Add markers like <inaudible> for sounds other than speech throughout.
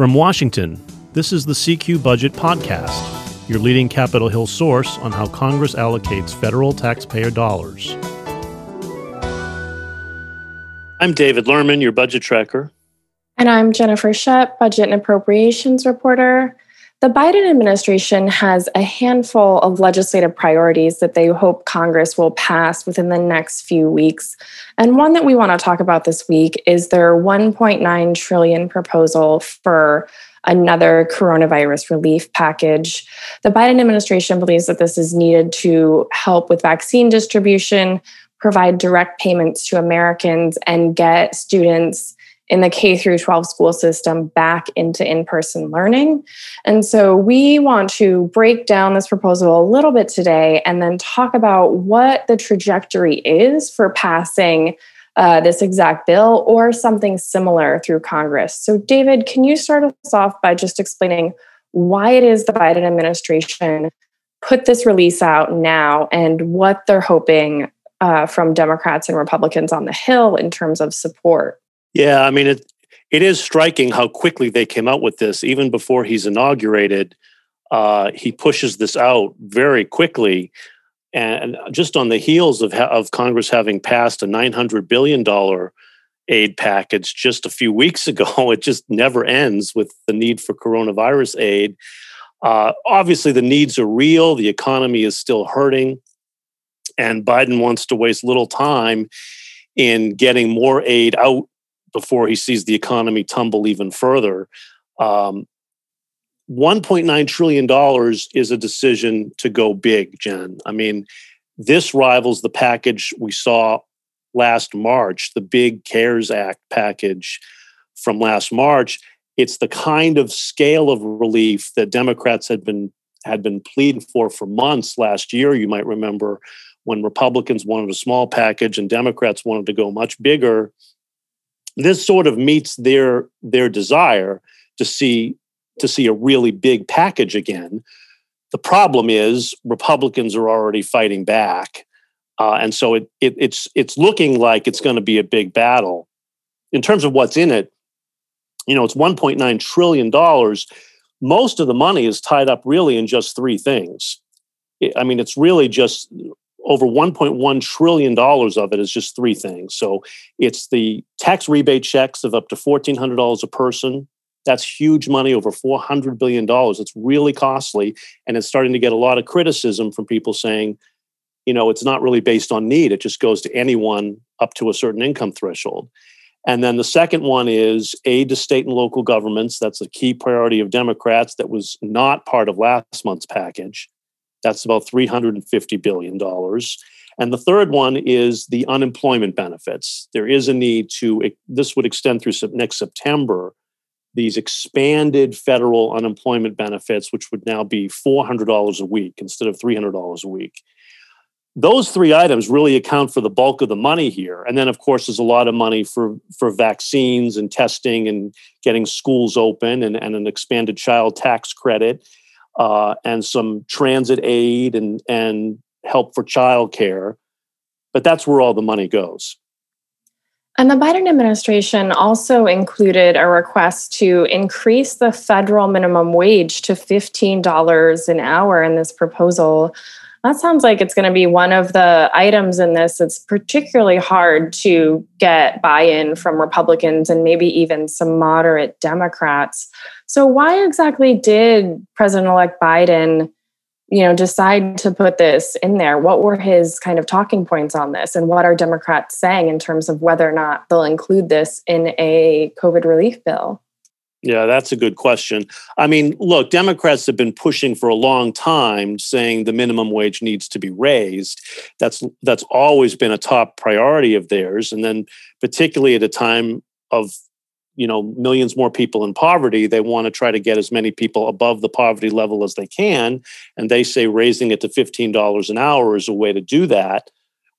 From Washington, this is the CQ Budget Podcast, your leading Capitol Hill source on how Congress allocates federal taxpayer dollars. I'm David Lerman, your budget tracker. And I'm Jennifer Shutt, budget and appropriations reporter. The Biden administration has a handful of legislative priorities that they hope Congress will pass within the next few weeks. And one that we want to talk about this week is their 1.9 trillion proposal for another coronavirus relief package. The Biden administration believes that this is needed to help with vaccine distribution, provide direct payments to Americans, and get students in the K through 12 school system back into in-person learning. And so we want to break down this proposal a little bit today and then talk about what the trajectory is for passing uh, this exact bill or something similar through Congress. So, David, can you start us off by just explaining why it is the Biden administration put this release out now and what they're hoping uh, from Democrats and Republicans on the Hill in terms of support? Yeah, I mean it. It is striking how quickly they came out with this. Even before he's inaugurated, uh, he pushes this out very quickly, and just on the heels of of Congress having passed a nine hundred billion dollar aid package just a few weeks <laughs> ago, it just never ends with the need for coronavirus aid. Uh, obviously, the needs are real. The economy is still hurting, and Biden wants to waste little time in getting more aid out before he sees the economy tumble even further. Um, $1.9 trillion is a decision to go big, Jen. I mean, this rivals the package we saw last March, the big CARES Act package from last March. It's the kind of scale of relief that Democrats had been had been pleading for for months last year. You might remember when Republicans wanted a small package and Democrats wanted to go much bigger this sort of meets their their desire to see to see a really big package again. The problem is Republicans are already fighting back, uh, and so it, it, it's it's looking like it's going to be a big battle. In terms of what's in it, you know, it's 1.9 trillion dollars. Most of the money is tied up really in just three things. I mean, it's really just over 1.1 trillion dollars of it is just three things. So it's the tax rebate checks of up to $1400 a person. That's huge money over 400 billion dollars. It's really costly and it's starting to get a lot of criticism from people saying, you know, it's not really based on need. It just goes to anyone up to a certain income threshold. And then the second one is aid to state and local governments. That's a key priority of Democrats that was not part of last month's package. That's about $350 billion. And the third one is the unemployment benefits. There is a need to, this would extend through next September, these expanded federal unemployment benefits, which would now be $400 a week instead of $300 a week. Those three items really account for the bulk of the money here. And then, of course, there's a lot of money for, for vaccines and testing and getting schools open and, and an expanded child tax credit uh, and some transit aid and and help for childcare. But that's where all the money goes. And the Biden administration also included a request to increase the federal minimum wage to $15 an hour in this proposal. That sounds like it's going to be one of the items in this that's particularly hard to get buy in from Republicans and maybe even some moderate Democrats. So, why exactly did President elect Biden? you know decide to put this in there what were his kind of talking points on this and what are democrats saying in terms of whether or not they'll include this in a covid relief bill yeah, that's a good question. I mean, look, Democrats have been pushing for a long time saying the minimum wage needs to be raised. That's that's always been a top priority of theirs and then particularly at a time of you know millions more people in poverty they want to try to get as many people above the poverty level as they can and they say raising it to $15 an hour is a way to do that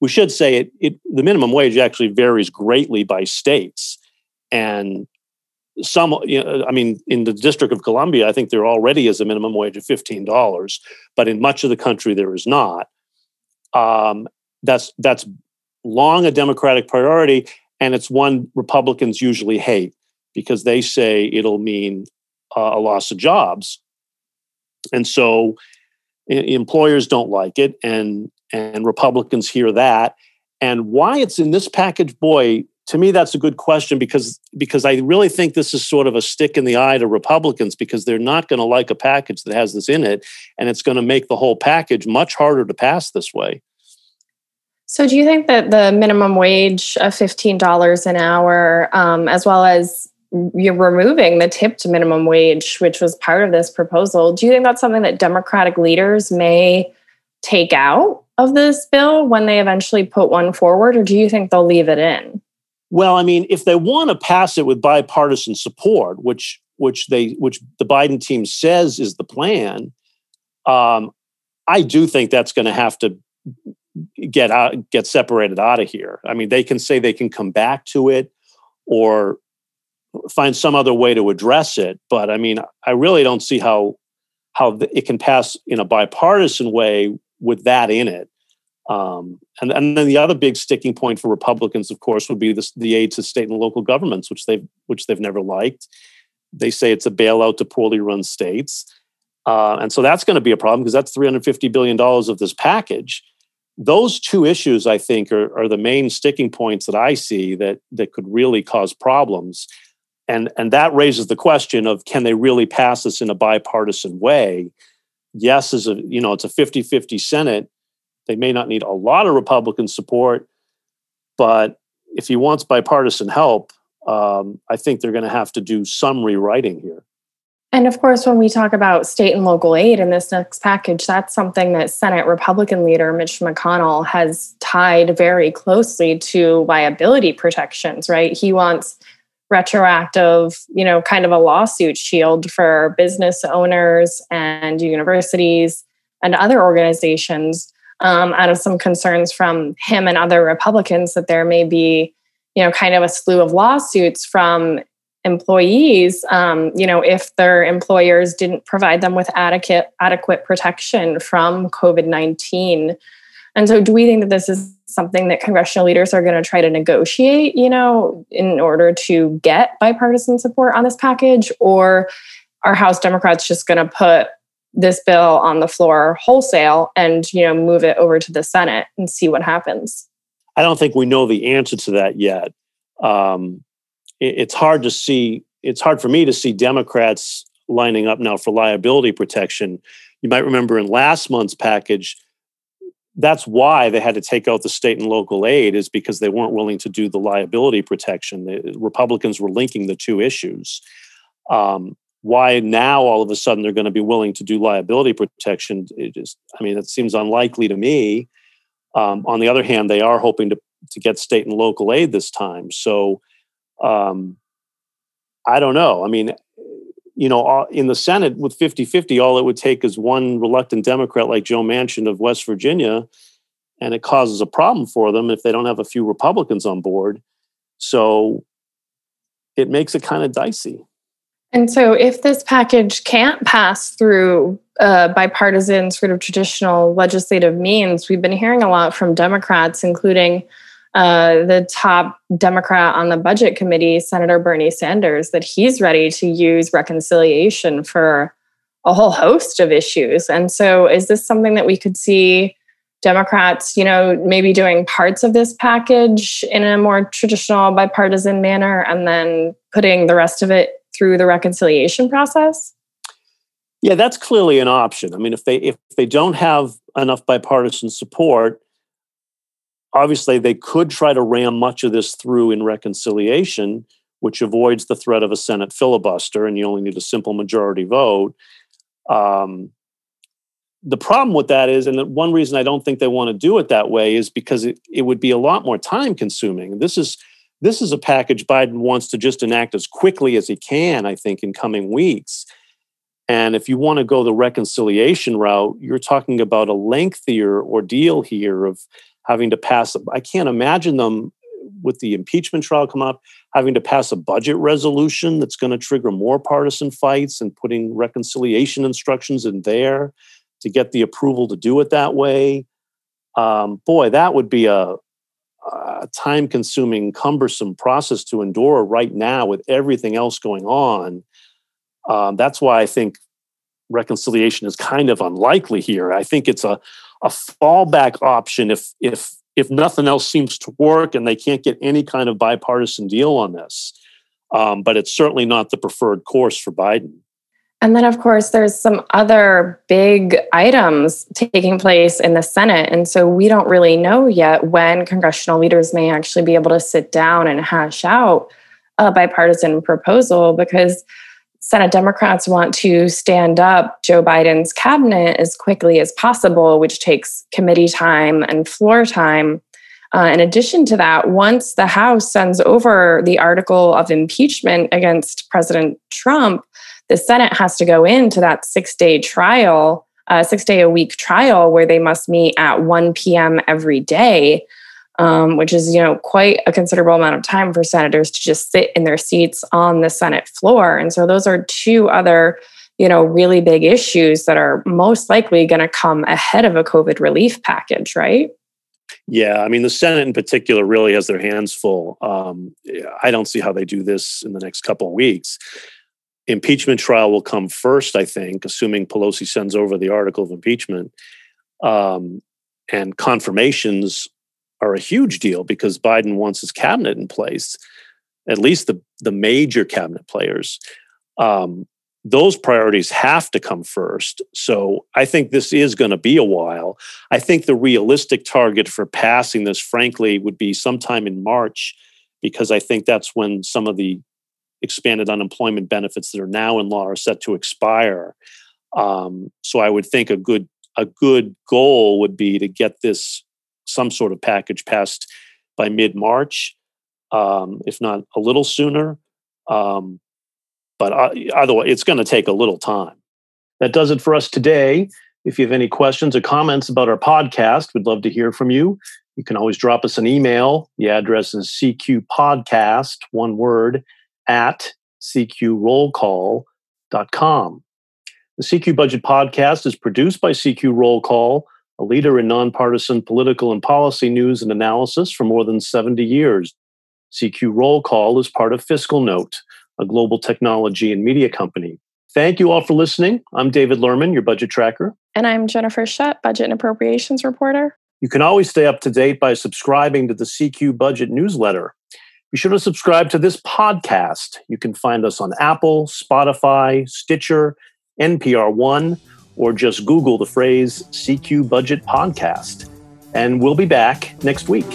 we should say it, it the minimum wage actually varies greatly by states and some you know, i mean in the district of columbia i think there already is a minimum wage of $15 but in much of the country there is not um, that's that's long a democratic priority and it's one republicans usually hate because they say it'll mean uh, a loss of jobs. And so employers don't like it and and Republicans hear that. And why it's in this package, boy, to me that's a good question because because I really think this is sort of a stick in the eye to Republicans because they're not going to like a package that has this in it and it's going to make the whole package much harder to pass this way. So, do you think that the minimum wage of $15 an hour, um, as well as you're removing the tipped minimum wage, which was part of this proposal, do you think that's something that Democratic leaders may take out of this bill when they eventually put one forward, or do you think they'll leave it in? Well, I mean, if they want to pass it with bipartisan support, which which they which the Biden team says is the plan, um, I do think that's going to have to get out get separated out of here. I mean, they can say they can come back to it or find some other way to address it, but I mean, I really don't see how how it can pass in a bipartisan way with that in it. Um, and, and then the other big sticking point for Republicans, of course, would be this, the aid to state and local governments, which they've which they've never liked. They say it's a bailout to poorly run states, uh, and so that's going to be a problem because that's 350 billion dollars of this package those two issues, I think, are, are the main sticking points that I see that that could really cause problems. And, and that raises the question of can they really pass this in a bipartisan way? Yes, is a you know it's a 50-50 Senate. They may not need a lot of Republican support, but if he wants bipartisan help, um, I think they're going to have to do some rewriting here. And of course, when we talk about state and local aid in this next package, that's something that Senate Republican leader Mitch McConnell has tied very closely to liability protections, right? He wants retroactive, you know, kind of a lawsuit shield for business owners and universities and other organizations um, out of some concerns from him and other Republicans that there may be, you know, kind of a slew of lawsuits from employees um, you know if their employers didn't provide them with adequate adequate protection from covid-19 and so do we think that this is something that congressional leaders are going to try to negotiate you know in order to get bipartisan support on this package? Or are house democrats just going to put this bill on the floor wholesale and you know move it over to the senate and see what happens. I don't think we know the answer to that yet. Um, it's hard to see it's hard for me to see democrats lining up now for liability protection. You might remember in last month's package that's why they had to take out the state and local aid is because they weren't willing to do the liability protection. The republicans were linking the two issues. Um, why now all of a sudden they're going to be willing to do liability protection it just i mean it seems unlikely to me um, on the other hand they are hoping to, to get state and local aid this time so um, I don't know. I mean, you know, in the Senate with 50 50, all it would take is one reluctant Democrat like Joe Manchin of West Virginia, and it causes a problem for them if they don't have a few Republicans on board. So it makes it kind of dicey. And so, if this package can't pass through uh, bipartisan, sort of traditional legislative means, we've been hearing a lot from Democrats, including uh, the top Democrat on the budget committee, Senator Bernie Sanders, that he's ready to use reconciliation for a whole host of issues. And so, is this something that we could see Democrats, you know, maybe doing parts of this package in a more traditional bipartisan manner and then putting the rest of it through the reconciliation process? Yeah, that's clearly an option. I mean, if they if they don't have enough bipartisan support, obviously they could try to ram much of this through in reconciliation which avoids the threat of a senate filibuster and you only need a simple majority vote um, the problem with that is and one reason i don't think they want to do it that way is because it, it would be a lot more time consuming this is this is a package biden wants to just enact as quickly as he can i think in coming weeks and if you want to go the reconciliation route you're talking about a lengthier ordeal here of having to pass. I can't imagine them with the impeachment trial come up having to pass a budget resolution that's going to trigger more partisan fights and putting reconciliation instructions in there to get the approval to do it that way. Um, boy, that would be a, a time consuming, cumbersome process to endure right now with everything else going on. Um, that's why I think reconciliation is kind of unlikely here. I think it's a, a fallback option if if if nothing else seems to work and they can't get any kind of bipartisan deal on this. Um, but it's certainly not the preferred course for Biden. And then, of course, there's some other big items taking place in the Senate. And so we don't really know yet when congressional leaders may actually be able to sit down and hash out a bipartisan proposal because Senate Democrats want to stand up Joe Biden's cabinet as quickly as possible, which takes committee time and floor time. Uh, in addition to that, once the House sends over the article of impeachment against President Trump, the Senate has to go into that six day trial, uh, six day a week trial where they must meet at 1 p.m. every day, um, which is, you know, quite a considerable amount of time for senators to just sit in their seats on the Senate floor. And so those are two other, you know, really big issues that are most likely going to come ahead of a COVID relief package, right? Yeah, I mean, the Senate in particular really has their hands full. Um, I don't see how they do this in the next couple of weeks impeachment trial will come first, I think, assuming Pelosi sends over the article of impeachment. Um, and confirmations are a huge deal because Biden wants his cabinet in place, at least the, the major cabinet players. Um, those priorities have to come first. So I think this is going to be a while. I think the realistic target for passing this, frankly, would be sometime in March, because I think that's when some of the expanded unemployment benefits that are now in law are set to expire. Um, so I would think a good a good goal would be to get this some sort of package passed by mid March, um, if not a little sooner. Um, but otherwise, it's going to take a little time. That does it for us today. If you have any questions or comments about our podcast, we'd love to hear from you. You can always drop us an email. The address is cqpodcast, one word, at cqrollcall.com. The CQ Budget Podcast is produced by CQ Roll Call, a leader in nonpartisan political and policy news and analysis for more than 70 years. CQ Roll Call is part of Fiscal Note, a global technology and media company. Thank you all for listening. I'm David Lerman, your budget tracker. And I'm Jennifer Shutt, budget and appropriations reporter. You can always stay up to date by subscribing to the CQ Budget newsletter. Be sure to subscribe to this podcast. You can find us on Apple, Spotify, Stitcher, NPR One, or just Google the phrase CQ Budget Podcast. And we'll be back next week.